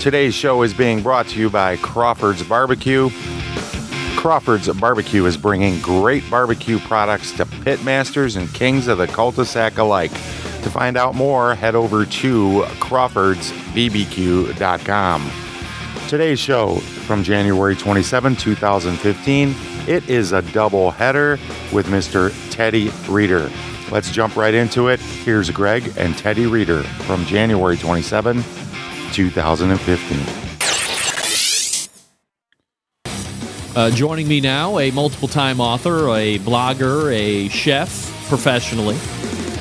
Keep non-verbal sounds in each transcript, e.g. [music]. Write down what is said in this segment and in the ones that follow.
Today's show is being brought to you by Crawford's Barbecue. Crawford's Barbecue is bringing great barbecue products to pitmasters and kings of the cul-de-sac alike. To find out more, head over to crawfordsbbq.com. Today's show from January 27, 2015, it is a double header with Mr. Teddy Reader. Let's jump right into it. Here's Greg and Teddy Reader from January 27, 2015. Uh, joining me now, a multiple time author, a blogger, a chef professionally,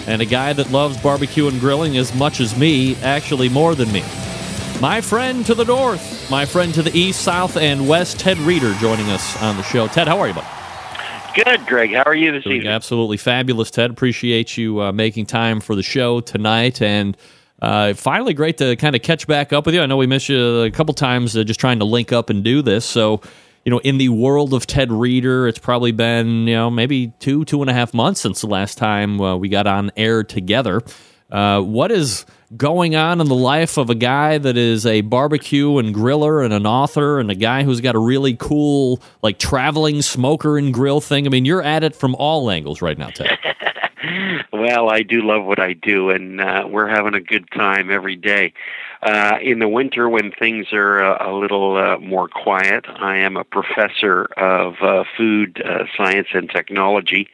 and a guy that loves barbecue and grilling as much as me, actually more than me. My friend to the north, my friend to the east, south, and west, Ted Reader, joining us on the show. Ted, how are you, buddy? Good, Greg. How are you this Doing evening? absolutely fabulous, Ted. Appreciate you uh, making time for the show tonight, and uh, finally, great to kind of catch back up with you. I know we missed you a couple times, uh, just trying to link up and do this. So, you know, in the world of Ted Reader, it's probably been you know maybe two, two and a half months since the last time uh, we got on air together. Uh, what is going on in the life of a guy that is a barbecue and griller and an author and a guy who's got a really cool like traveling smoker and grill thing? I mean, you're at it from all angles right now, Ted. [laughs] Well, I do love what I do, and uh, we're having a good time every day. Uh, in the winter, when things are uh, a little uh, more quiet, I am a professor of uh, food uh, science and technology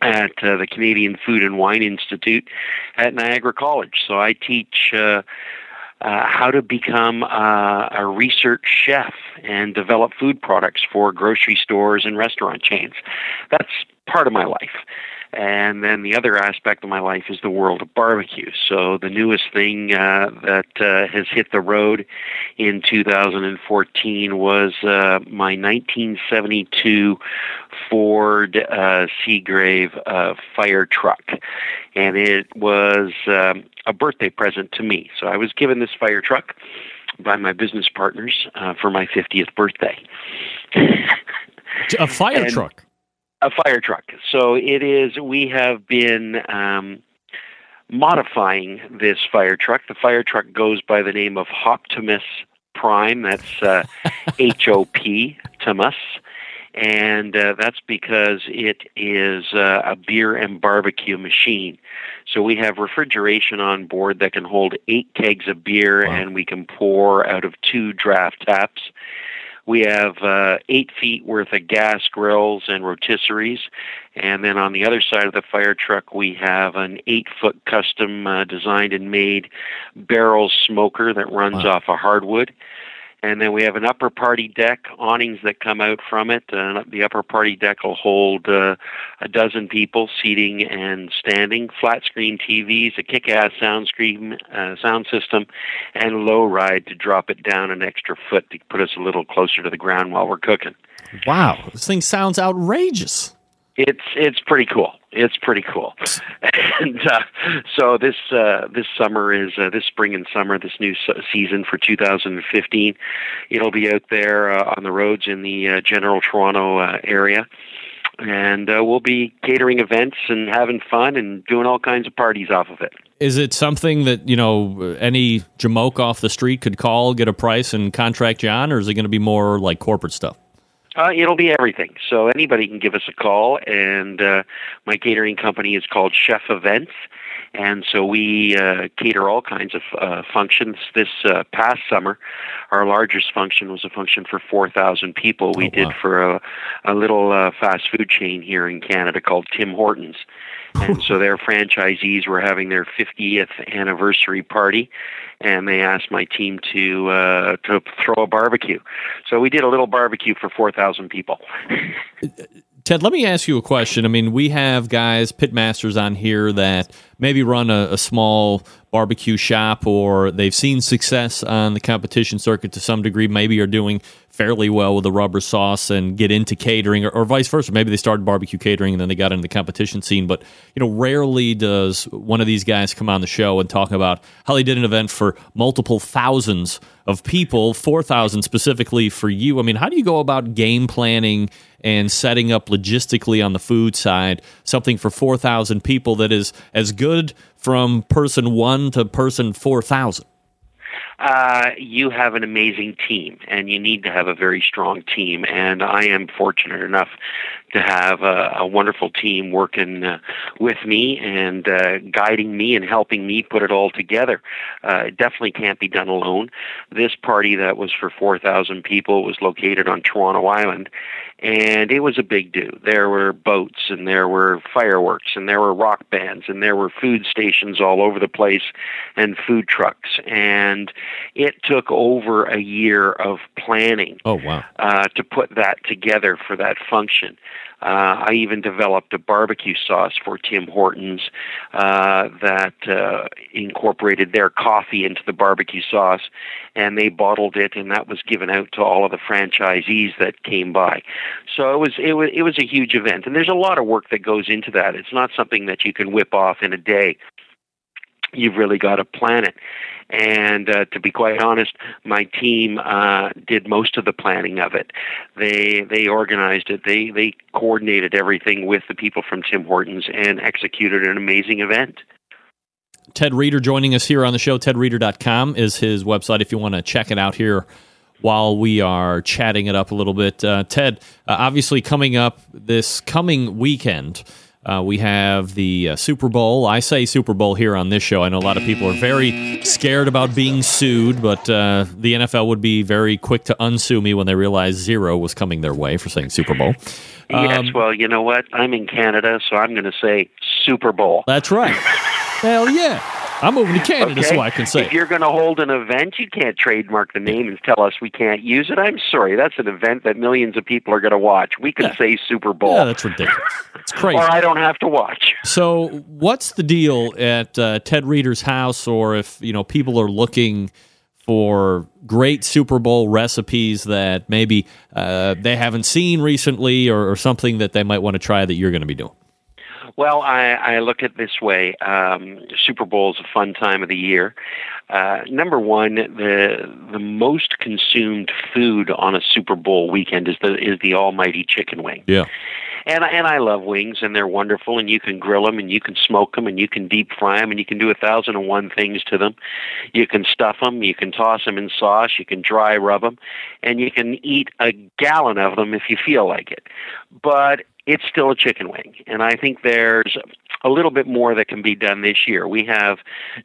at uh, the Canadian Food and Wine Institute at Niagara College. So I teach. Uh, uh, how to become uh, a research chef and develop food products for grocery stores and restaurant chains. That's part of my life. And then the other aspect of my life is the world of barbecue. So the newest thing uh, that uh, has hit the road in 2014 was uh, my 1972 Ford uh, Seagrave uh, fire truck, and it was um, a birthday present to me. So I was given this fire truck by my business partners uh, for my 50th birthday. A fire And- truck. A fire truck. So it is. We have been um, modifying this fire truck. The fire truck goes by the name of Hoptimus Prime. That's uh, [laughs] H O P Timus. And uh, that's because it is uh, a beer and barbecue machine. So we have refrigeration on board that can hold eight kegs of beer, Wow. and we can pour out of two draft taps. We have uh, eight feet worth of gas grills and rotisseries. And then on the other side of the fire truck, we have an eight foot custom uh, designed and made barrel smoker that runs Wow. off of hardwood. And then we have an upper party deck, awnings that come out from it. Uh, the upper party deck will hold uh, a dozen people seating and standing, flat screen TVs, a kick ass sound screen, uh, sound system, and low ride to drop it down an extra foot to put us a little closer to the ground while we're cooking. Wow, this thing sounds outrageous. It's it's pretty cool. It's pretty cool. [laughs] And uh, so this uh, this summer is uh, this spring and summer this new se- season for 2015. It'll be out there uh, on the roads in the uh, general Toronto uh, area. And uh, we'll be catering events and having fun and doing all kinds of parties off of it. Is it something that you know any jamoke off the street could call, get a price, and contract you on, or is it going to be more like corporate stuff? Uh, it'll be everything. So anybody can give us a call, and uh, my catering company is called Chef Events, and so we uh, cater all kinds of uh, functions. This uh, past summer, our largest function was a function for four thousand people. We Oh, did for a, a little uh, fast food chain here in Canada called Tim Hortons. And so their franchisees were having their 50th anniversary party, and they asked my team to uh, to throw a barbecue. So we did a little barbecue for 4,000 people. Ted, let me ask you a question. I mean, we have guys, pitmasters on here that maybe run a, a, small barbecue shop or they've seen success on the competition circuit to some degree, maybe are doing fairly well with the rubber sauce and get into catering or, or, vice versa. Maybe they started barbecue catering and then they got into the competition scene. But, you know, rarely does one of these guys come on the show and talk about how they did an event for multiple thousands of people, 4,000 specifically for you. I mean, how do you go about game planning and setting up logistically on the food side something for 4,000 people that is as good from person one to person 4,000? uh, you have an amazing team, and you need to have a very strong team. And I am fortunate enough to have a, a wonderful team working uh, with me and uh, guiding me and helping me put it all together. Uh, it definitely can't be done alone. This party that was for 4,000 people was located on Toronto Island, and it was a big do. There were boats and there were fireworks and there were rock bands and there were food stations all over the place and food trucks and it took over a year of planning. Oh wow! Uh, to put that together for that function. Uh, I even developed a barbecue sauce for Tim Hortons uh, that uh, incorporated their coffee into the barbecue sauce, and they bottled it, and that was given out to all of the franchisees that came by. So it was it was it was a huge event, and there's a lot of work that goes into that. It's not something that you can whip off in a day you've really got to plan it. And uh, to be quite honest, my team uh, did most of the planning of it. They they organized it. They they coordinated everything with the people from Tim Hortons and executed an amazing event. Ted Reader joining us here on the show. TedReader.com is his website if you want to check it out here while we are chatting it up a little bit. Uh, Ted, uh, obviously coming up this coming weekend. Uh, we have the uh, Super Bowl. I say Super Bowl here on this show. I know a lot of people are very scared about being sued, but uh, the NFL would be very quick to unsue me when they realize zero was coming their way for saying Super Bowl. Um, yes, well, you know what? I'm in Canada, so I'm going to say Super Bowl. That's right. [laughs] Hell yeah. I'm moving to Canada okay. so I can say. If you're going to hold an event, you can't trademark the name and tell us we can't use it. I'm sorry. That's an event that millions of people are going to watch. We can yeah. say Super Bowl. Yeah, that's ridiculous. It's crazy. or I don't have to watch. So, what's the deal at uh, Ted Reader's house, or if you know people are looking for great Super Bowl recipes that maybe uh, they haven't seen recently, or, or something that they might want to try that you're going to be doing? Well, I, I look at it this way. Um, Super Bowl is a fun time of the year. Uh, number one, the the most consumed food on a Super Bowl weekend is the is the almighty chicken wing. Yeah. And and I love wings, and they're wonderful, and you can grill them, and you can smoke them, and you can deep fry them, and you can do a thousand and one things to them. You can stuff them, you can toss them in sauce, you can dry rub them, and you can eat a gallon of them if you feel like it. But it's still a chicken wing. And I think there's a little bit more that can be done this year. We have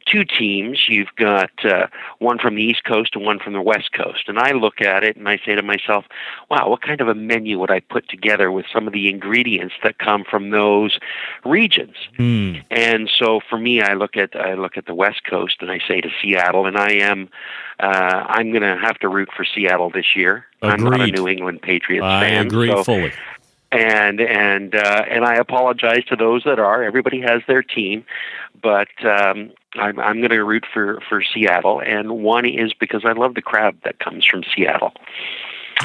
two teams. You've got uh, one from the East Coast and one from the West Coast. And I look at it and I say to myself, wow, what kind of a menu would I put together with some of the ingredients that come from those regions? Mm. And so for me, I look at I look at the West Coast and I say to Seattle, and I am uh, I'm going to have to root for Seattle this year. Agreed. I'm not a New England Patriots I fan. I agree so fully and and uh, and I apologize to those that are. Everybody has their team, but um, I'm I'm going to root for for Seattle, and one is because I love the crab that comes from Seattle.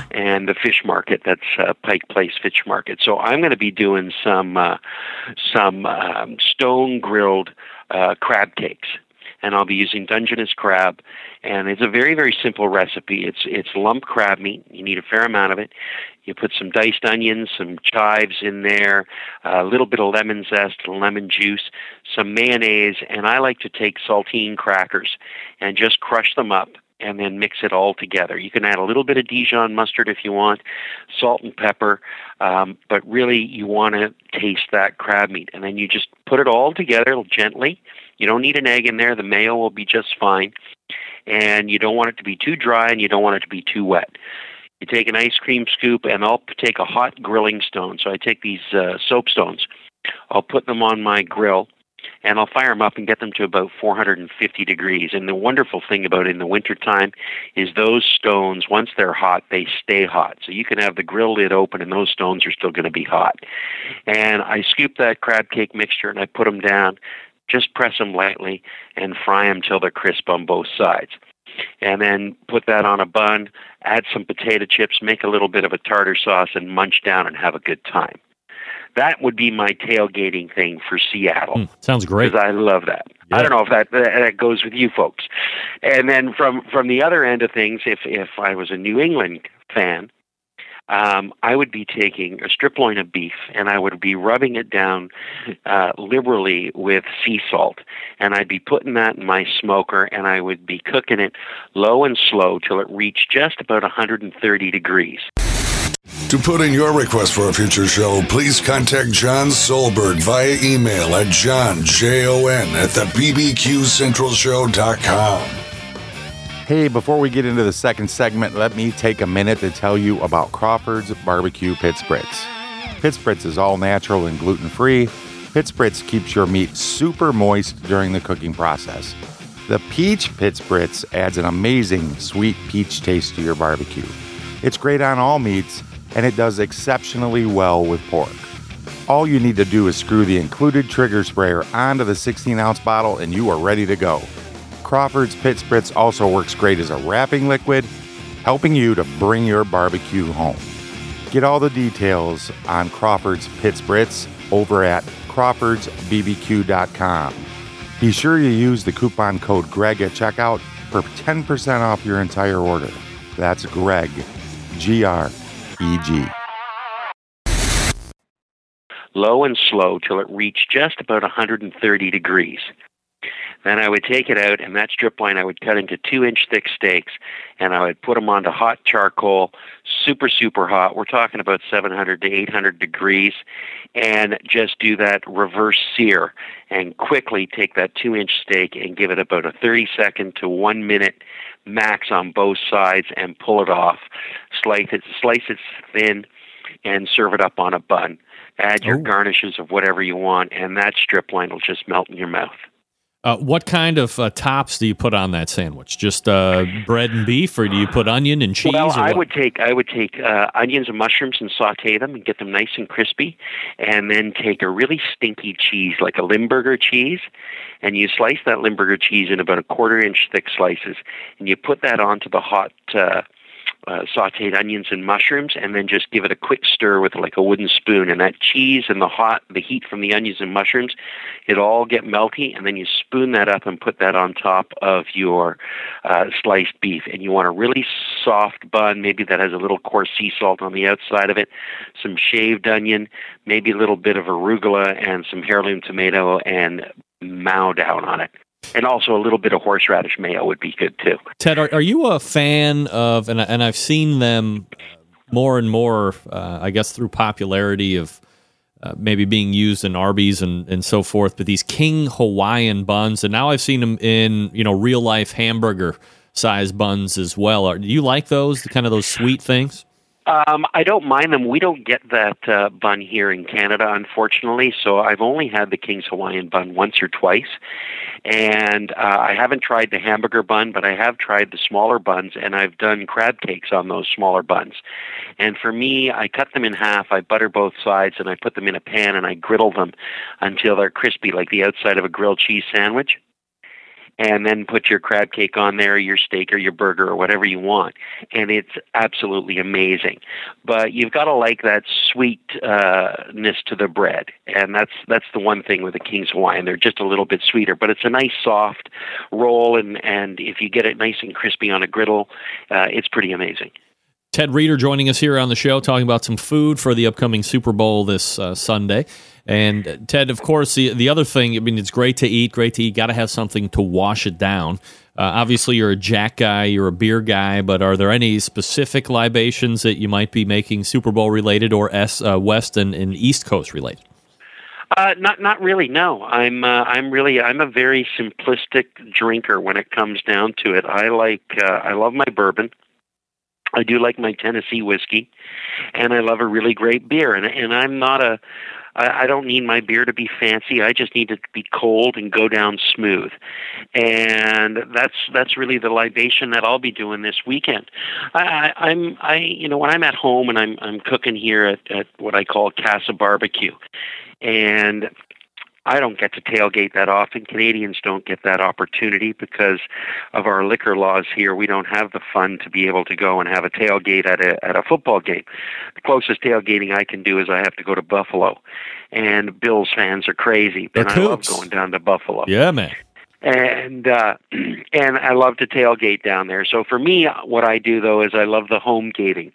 And the fish market, that's uh, Pike Place Fish Market. So I'm going to be doing some uh, some um, stone grilled uh, crab cakes and I'll be using Dungeness crab. And it's a very, very simple recipe. It's it's lump crab meat. You need a fair amount of it. You put some diced onions, some chives in there, a little bit of lemon zest, lemon juice, some mayonnaise, and I like to take saltine crackers and just crush them up and then mix it all together. You can add a little bit of Dijon mustard if you want, salt and pepper, um, but really you want to taste that crab meat. And then you just put it all together gently. You don't need an egg in there. The mayo will be just fine. And you don't want it to be too dry and you don't want it to be too wet. You take an ice cream scoop and I'll take a hot grilling stone. So I take these uh, soap stones, I'll put them on my grill and I'll fire them up and get them to about 450 degrees. And the wonderful thing about it in the wintertime is those stones, once they're hot, they stay hot. So you can have the grill lid open and those stones are still going to be hot. And I scoop that crab cake mixture and I put them down, just press them lightly and fry them till they're crisp on both sides and then put that on a bun, add some potato chips, make a little bit of a tartar sauce, and munch down and have a good time. That would be my tailgating thing for Seattle. Mm, sounds great. I love that. Yeah. I don't know if that that goes with you folks. And then from from the other end of things, if if I was a New England fan, um, I would be taking a strip loin of beef and I would be rubbing it down uh, liberally with sea salt. And I'd be putting that in my smoker and I would be cooking it low and slow till it reached just about 130 degrees. To put in your request for a future show, please contact Jon Solberg via email at john, J-O-N, at the bbqcentralshow.com. Hey, before we get into the second segment, let me take a minute to tell you about Crawford's Barbecue Pit Spritz. Pit Spritz is all natural and gluten free. Pit Spritz keeps your meat super moist during the cooking process. The Peach Pit Spritz adds an amazing sweet peach taste to your barbecue. It's great on all meats and it does exceptionally well with pork. All you need to do is screw the included trigger sprayer onto the 16 ounce bottle and you are ready to go. Crawford's Pit Spritz also works great as a wrapping liquid, helping you to bring your barbecue home. Get all the details on Crawford's Pit Spritz over at crawfordsbbq.com. Be sure you use the coupon code GREG at checkout for 10% off your entire order. That's GREG, G R E.G. Low and slow till it reached just about 130 degrees. Then I would take it out, and that strip loin I would cut into two inch thick steaks, and I would put them onto hot charcoal, super, super hot. We're talking about 700 to 800 degrees, and just do that reverse sear and quickly take that two inch steak and give it about a 30 second to one minute max on both sides and pull it off. Slice it, slice it thin, and serve it up on a bun. Add your oh. garnishes of whatever you want, and that strip loin will just melt in your mouth. Uh, what kind of uh, tops do you put on that sandwich? Just uh, bread and beef, or do you put onion and cheese? Well, I would take I would take uh, onions and mushrooms and saute them and get them nice and crispy, and then take a really stinky cheese like a Limburger cheese, and you slice that Limburger cheese in about a quarter inch thick slices, and you put that onto the hot uh, sauteed onions and mushrooms, and then just give it a quick stir with like a wooden spoon. And that cheese and the hot, the heat from the onions and mushrooms, it all get melty. And then you spoon that up and put that on top of your uh, sliced beef. And you want a really soft bun, maybe that has a little coarse sea salt on the outside of it, some shaved onion, maybe a little bit of arugula, and some heirloom tomato, and mow down on it and also a little bit of horseradish mayo would be good too. Ted, are, are you a fan of? And, and I've seen them more and more. Uh, I guess through popularity of uh, maybe being used in Arby's and, and so forth. But these King Hawaiian buns, and now I've seen them in you know real life hamburger size buns as well. Are, do you like those? Kind of those sweet things? Um, I don't mind them. We don't get that uh, bun here in Canada, unfortunately. So I've only had the King's Hawaiian bun once or twice, and uh, I haven't tried the hamburger bun, but I have tried the smaller buns, and I've done crab cakes on those smaller buns. And for me, I cut them in half. I butter both sides, and I put them in a pan, and I griddle them until they're crispy, like the outside of a grilled cheese sandwich and then put your crab cake on there, your steak or your burger or whatever you want. And it's absolutely amazing. But you've got to like that sweetness to the bread. And that's that's the one thing with the King's Hawaiian. They're just a little bit sweeter, but it's a nice soft roll and and if you get it nice and crispy on a griddle, uh, it's pretty amazing. Ted Reader joining us here on the show, talking about some food for the upcoming Super Bowl this uh, Sunday. And uh, Ted, of course, the the other thing, I mean, it's great to eat, great to eat. Got to have something to wash it down. Uh, obviously, you're a Jack guy, you're a beer guy, but are there any specific libations that you might be making Super Bowl related or S, uh, West and, and East Coast related? Uh, not not really. No, I'm uh, I'm really I'm a very simplistic drinker when it comes down to it. I like uh, I love my bourbon. I do like my Tennessee whiskey, and I love a really great beer. And and I'm not a I, I don't need my beer to be fancy. I just need it to be cold and go down smooth. And that's that's really the libation that I'll be doing this weekend. I, I, I'm I you know when I'm at home and I'm I'm cooking here at, at what I call Casa Barbecue, and I don't get to tailgate that often. Canadians don't get that opportunity because of our liquor laws here. We don't have the fun to be able to go and have a tailgate at a at a football game. The closest tailgating I can do is I have to go to Buffalo, and Bills fans are crazy. And I love going down to Buffalo. Yeah, man and uh, [clears throat] and I love to tailgate down there. So for me, what I do though is I love the home gating.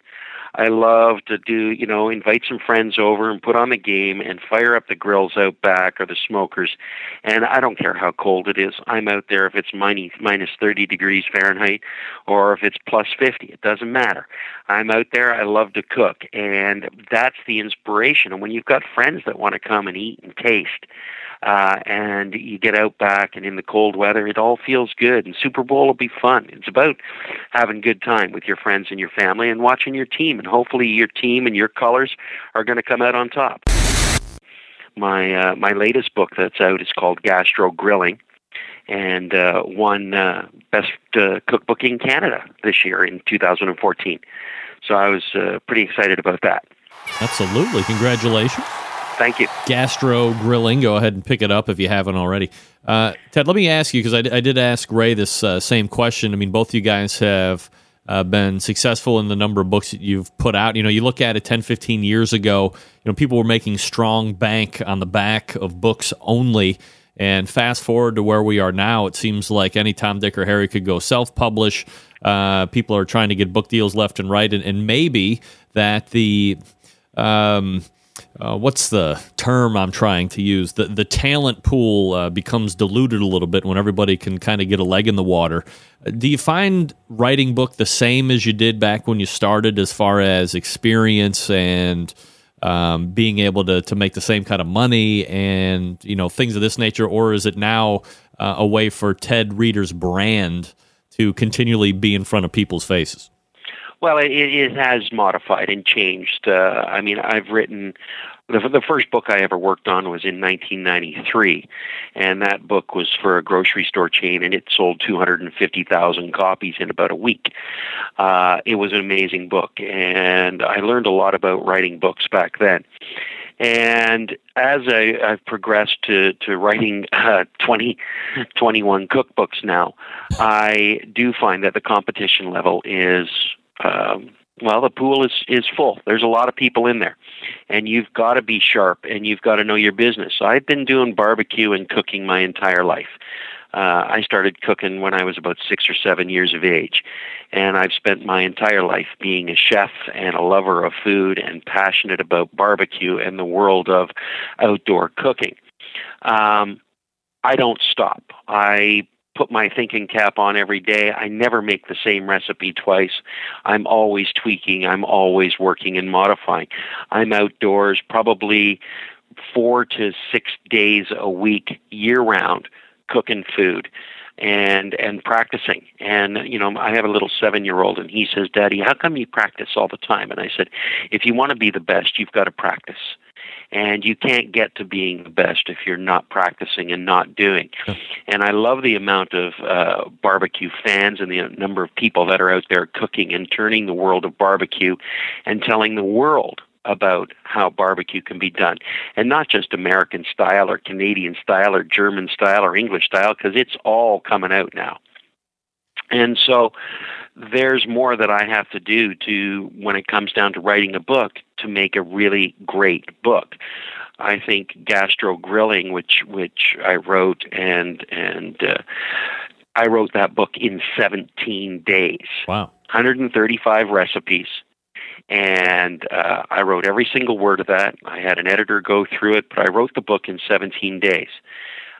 I love to do, you know, invite some friends over and put on the game and fire up the grills out back or the smokers. And I don't care how cold it is. I'm out there if it's minus, minus 30 degrees Fahrenheit or if it's plus 50. It doesn't matter. I'm out there. I love to cook. And that's the inspiration. And when you've got friends that want to come and eat and taste, uh, and you get out back and in the cold weather, it all feels good. And Super Bowl will be fun. It's about having good time with your friends and your family and watching your team. And hopefully, your team and your colors are going to come out on top. My uh, my latest book that's out is called Gastro Grilling, and uh, won uh, best uh, cookbook in Canada this year in 2014. So I was uh, pretty excited about that. Absolutely, congratulations. Thank you. Gastro Grilling. Go ahead and pick it up if you haven't already. Uh, Ted, let me ask you because I, I, did ask Ray this uh, same question. I mean, both you guys have uh, been successful in the number of books that you've put out. You know, you look at it 10, 15 years ago, you know, people were making strong bank on the back of books only. And fast forward to where we are now, it seems like any Tom, Dick, or Harry could go self publish. Uh, people are trying to get book deals left and right. And, and maybe that the. Um, uh, what's the term I'm trying to use? The the talent pool uh, becomes diluted a little bit when everybody can kind of get a leg in the water. Uh, do you find writing book the same as you did back when you started, as far as experience and um, being able to to make the same kind of money and you know things of this nature, or is it now uh, a way for Ted Reader's brand to continually be in front of people's faces? Well, it, it has modified and changed. Uh, I mean, I've written the, the first book I ever worked on was in 1993, and that book was for a grocery store chain, and it sold 250,000 copies in about a week. Uh, it was an amazing book, and I learned a lot about writing books back then. And as I, I've progressed to, to writing uh, 20, 21 cookbooks now, I do find that the competition level is um, well, the pool is is full. There's a lot of people in there, and you've got to be sharp and you've got to know your business. I've been doing barbecue and cooking my entire life. Uh, I started cooking when I was about six or seven years of age, and I've spent my entire life being a chef and a lover of food and passionate about barbecue and the world of outdoor cooking. Um, I don't stop. I put my thinking cap on every day. I never make the same recipe twice. I'm always tweaking. I'm always working and modifying. I'm outdoors probably four to six days a week, year round, cooking food and and practicing. And you know, I have a little seven year old, and he says, "Daddy, how come you practice all the time?" And I said, "If you want to be the best, you've got to practice." and you can't get to being the best if you're not practicing and not doing. And I love the amount of uh, barbecue fans and the number of people that are out there cooking and turning the world of barbecue and telling the world about how barbecue can be done and not just American style or Canadian style or German style or English style because it's all coming out now. And so there's more that I have to do to when it comes down to writing a book to make a really great book. I think gastro grilling, which which I wrote and and uh, I wrote that book in 17 days. Wow, 135 recipes, and uh, I wrote every single word of that. I had an editor go through it, but I wrote the book in 17 days.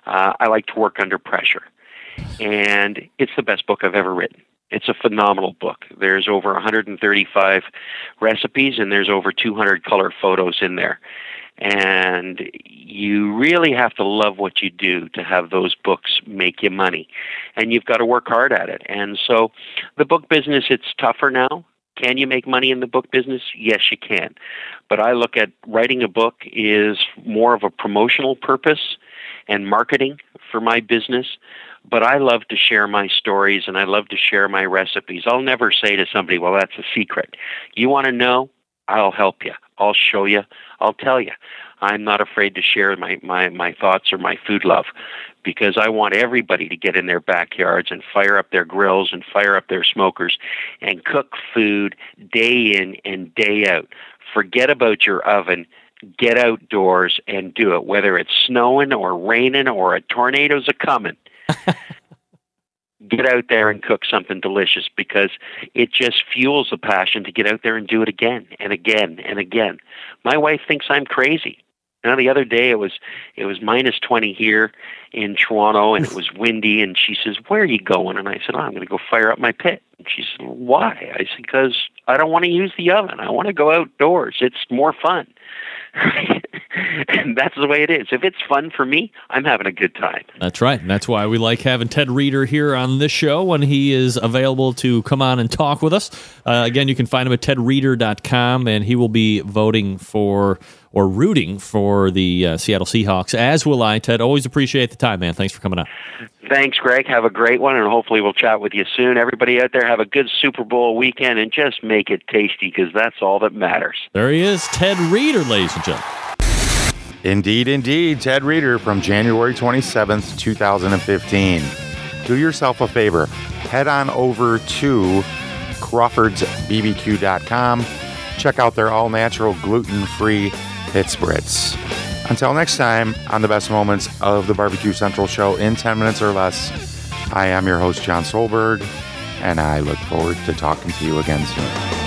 Uh, I like to work under pressure, and it's the best book I've ever written. It's a phenomenal book. There's over 135 recipes and there's over 200 color photos in there. And you really have to love what you do to have those books make you money. And you've got to work hard at it. And so the book business, it's tougher now Can you make money in the book business? Yes, you can. But I look at writing a book is more of a promotional purpose and marketing for my business. But I love to share my stories and I love to share my recipes. I'll never say to somebody, well, that's a secret. You want to know? I'll help you. I'll show you. I'll tell you. I'm not afraid to share my, my, my thoughts or my food love because I want everybody to get in their backyards and fire up their grills and fire up their smokers and cook food day in and day out. Forget about your oven. Get outdoors and do it, whether it's snowing or raining or a tornado's a coming. [laughs] get out there and cook something delicious because it just fuels the passion to get out there and do it again and again and again. My wife thinks I'm crazy. Now the other day it was it was minus twenty here in Toronto and it [laughs] was windy and she says, Where are you going? And I said, oh, I'm gonna go fire up my pit. And she said, Why? I said, Because I don't want to use the oven. I want to go outdoors. It's more fun. [laughs] [laughs] and that's the way it is. If it's fun for me, I'm having a good time. That's right. And that's why we like having Ted Reader here on this show when he is available to come on and talk with us. Uh, again, you can find him at tedreader.com, and he will be voting for or rooting for the uh, Seattle Seahawks, as will I. Ted, always appreciate the time, man. Thanks for coming on. Thanks, Greg. Have a great one, and hopefully we'll chat with you soon. Everybody out there, have a good Super Bowl weekend, and just make it tasty because that's all that matters. There he is, Ted Reader, ladies and gentlemen. Indeed, indeed. Ted Reader from January 27th, 2015. Do yourself a favor. Head on over to crawfordsbbq.com. Check out their all natural, gluten free pit spritz. Until next time, on the best moments of the Barbecue Central show in 10 minutes or less, I am your host, Jon Solberg, and I look forward to talking to you again soon.